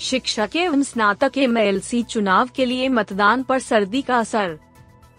शिक्षक एवं स्नातक एम एल चुनाव के लिए मतदान पर सर्दी का असर।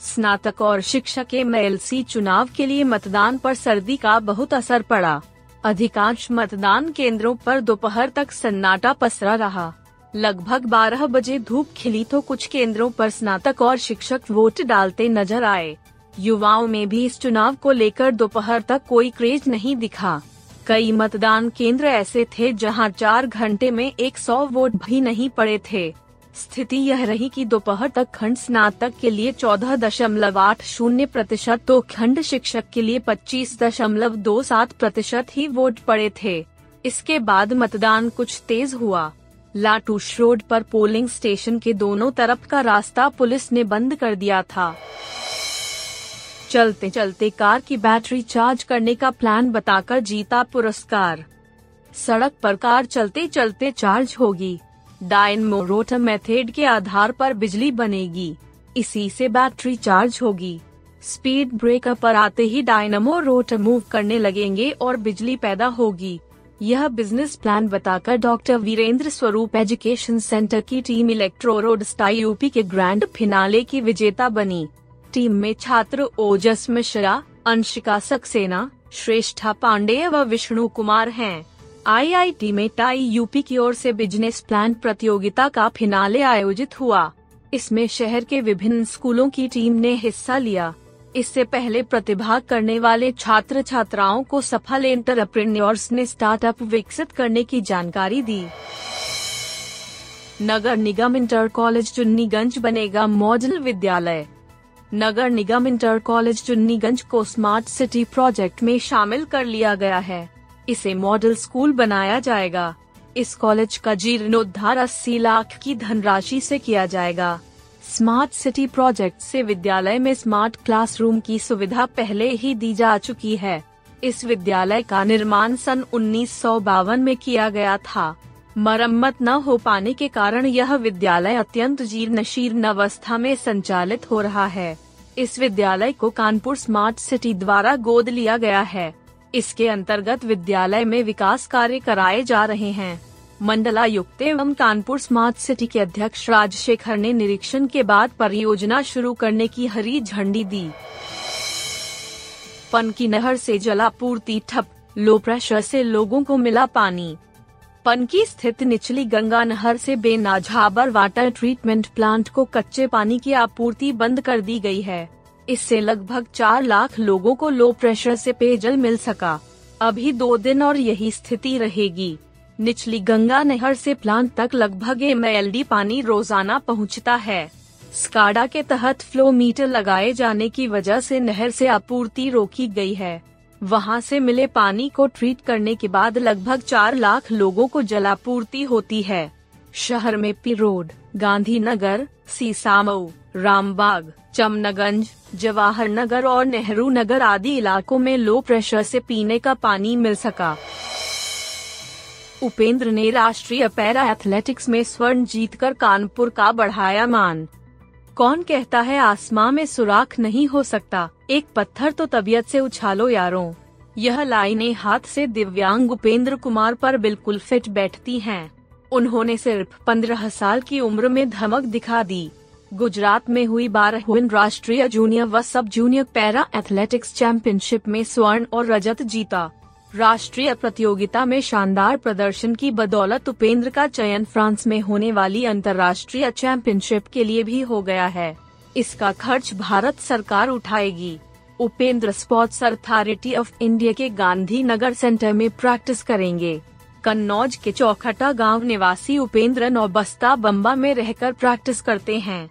स्नातक और शिक्षक एम एल चुनाव के लिए मतदान पर सर्दी का बहुत असर पड़ा। अधिकांश मतदान केंद्रों पर दोपहर तक सन्नाटा पसरा रहा। लगभग 12 बजे धूप खिली तो कुछ केंद्रों पर स्नातक और शिक्षक वोट डालते नज़र आए। युवाओं में भी इस चुनाव को लेकर दोपहर तक कोई क्रेज नहीं दिखा। कई मतदान केंद्र ऐसे थे जहाँ चार घंटे में 100 वोट भी नहीं पड़े थे। स्थिति यह रही कि दोपहर तक खंड स्नातक के लिए चौदह दशमलव आठ शून्य प्रतिशत तो खंड शिक्षक के लिए पच्चीस दशमलव दो सात प्रतिशत ही वोट पड़े थे। इसके बाद मतदान कुछ तेज हुआ। लाटूश रोड पर पोलिंग स्टेशन के दोनों तरफ़ का रास्ता पुलिस ने बंद कर दिया था। चलते चलते कार की बैटरी चार्ज करने का प्लान बताकर जीता पुरस्कार। सड़क पर कार चलते चलते चार्ज होगी। डायनमो रोटर मेथड के आधार पर बिजली बनेगी। इसी से बैटरी चार्ज होगी। स्पीड ब्रेकर पर आते ही डायनमो रोटर मूव करने लगेंगे और बिजली पैदा होगी। यह बिज़नेस प्लान बताकर doctor Virendra Swaroop education centre की टीम इलेक्ट्रो रोड स्टाई यूपी के ग्रैंड फिनाले की विजेता बनी। टीम में छात्र ओजस मिश्रा, अंशिका सक्सेना, श्रेष्ठा पांडे व विष्णु कुमार हैं। आईआईटी में टाई यूपी की ओर से बिज़नेस प्लान प्रतियोगिता का फिनाले आयोजित हुआ। इसमें शहर के विभिन्न स्कूलों की टीम ने हिस्सा लिया। इससे पहले प्रतिभाग करने वाले छात्र छात्राओं को सफल एंटरप्रेन्योर्स ने स्टार्टअप विकसित करने की जानकारी दी। नगर निगम इंटर कॉलेज चुन्नीगंज बनेगा मॉडल विद्यालय। नगर निगम इंटर कॉलेज चुन्नीगंज को स्मार्ट सिटी प्रोजेक्ट में शामिल कर लिया गया है। इसे मॉडल स्कूल बनाया जाएगा। इस कॉलेज का जीर्णोद्धार अस्सी लाख की धनराशि से किया जाएगा। स्मार्ट सिटी प्रोजेक्ट से विद्यालय में स्मार्ट क्लासरूम की सुविधा पहले ही दी जा चुकी है। इस विद्यालय का निर्माण सन उन्नीस सौ बावन में किया गया था। मरम्मत न हो पाने के कारण यह विद्यालय अत्यंत जीर्ण शीर्ण अवस्था में संचालित हो रहा है। इस विद्यालय को कानपुर स्मार्ट सिटी द्वारा गोद लिया गया है। इसके अंतर्गत विद्यालय में विकास कार्य कराए जा रहे हैं। मंडलायुक्त एवं कानपुर स्मार्ट सिटी के अध्यक्ष राजशेखर ने निरीक्षण के बाद परियोजना शुरू करने की हरी झंडी दी। पन की नहर से जलापूर्ति ठप, लो प्रेशर से लोगों को मिला पानी। पनकी स्थित निचली गंगा नहर से बेनाझाबर वाटर ट्रीटमेंट प्लांट को कच्चे पानी की आपूर्ति बंद कर दी गई है। इससे लगभग चार लाख लोगों को लो प्रेशर से पेयजल मिल सका। अभी दो दिन और यही स्थिति रहेगी। निचली गंगा नहर से प्लांट तक लगभग एम पानी रोज़ाना पहुँचता है। स्काडा के तहत फ्लो मीटर लगाए जाने की वजह से नहर से आपूर्ति रोकी गई है। वहाँ से मिले पानी को ट्रीट करने के बाद लगभग चार लाख लोगों को जलापूर्ति होती है। शहर में पी रोड गांधी नगर सीसामऊ, रामबाग, चमनगंज जवाहर नगर और नेहरू नगर आदि इलाकों में लो प्रेशर से पीने का पानी मिल सका। उपेंद्र ने राष्ट्रीय पैरा एथलेटिक्स में स्वर्ण जीतकर कानपुर का बढ़ाया मान। कौन कहता है, आसमां में सुराख नहीं हो सकता। एक पत्थर तो तबीयत से उछालो यारों। यह लाइनें हाथ से दिव्यांग उपेंद्र कुमार पर बिल्कुल फिट बैठती हैं। उन्होंने सिर्फ़ पंद्रह साल की उम्र में धमक दिखा दी। गुजरात में हुई बारह राष्ट्रीय जूनियर व सब जूनियर पैरा एथलेटिक्स चैंपियनशिप में स्वर्ण और रजत जीता। राष्ट्रीय प्रतियोगिता में शानदार प्रदर्शन की बदौलत उपेंद्र का चयन फ्रांस में होने वाली अंतर्राष्ट्रीय चैंपियनशिप के लिए भी हो गया है। इसका खर्च भारत सरकार उठाएगी। Upendra sports authority of India के गांधी नगर सेंटर में प्रैक्टिस करेंगे। कन्नौज के चौखटा गाँव निवासी उपेंद्र नौबस्ता बम्बा में रहकर प्रैक्टिस करते हैं।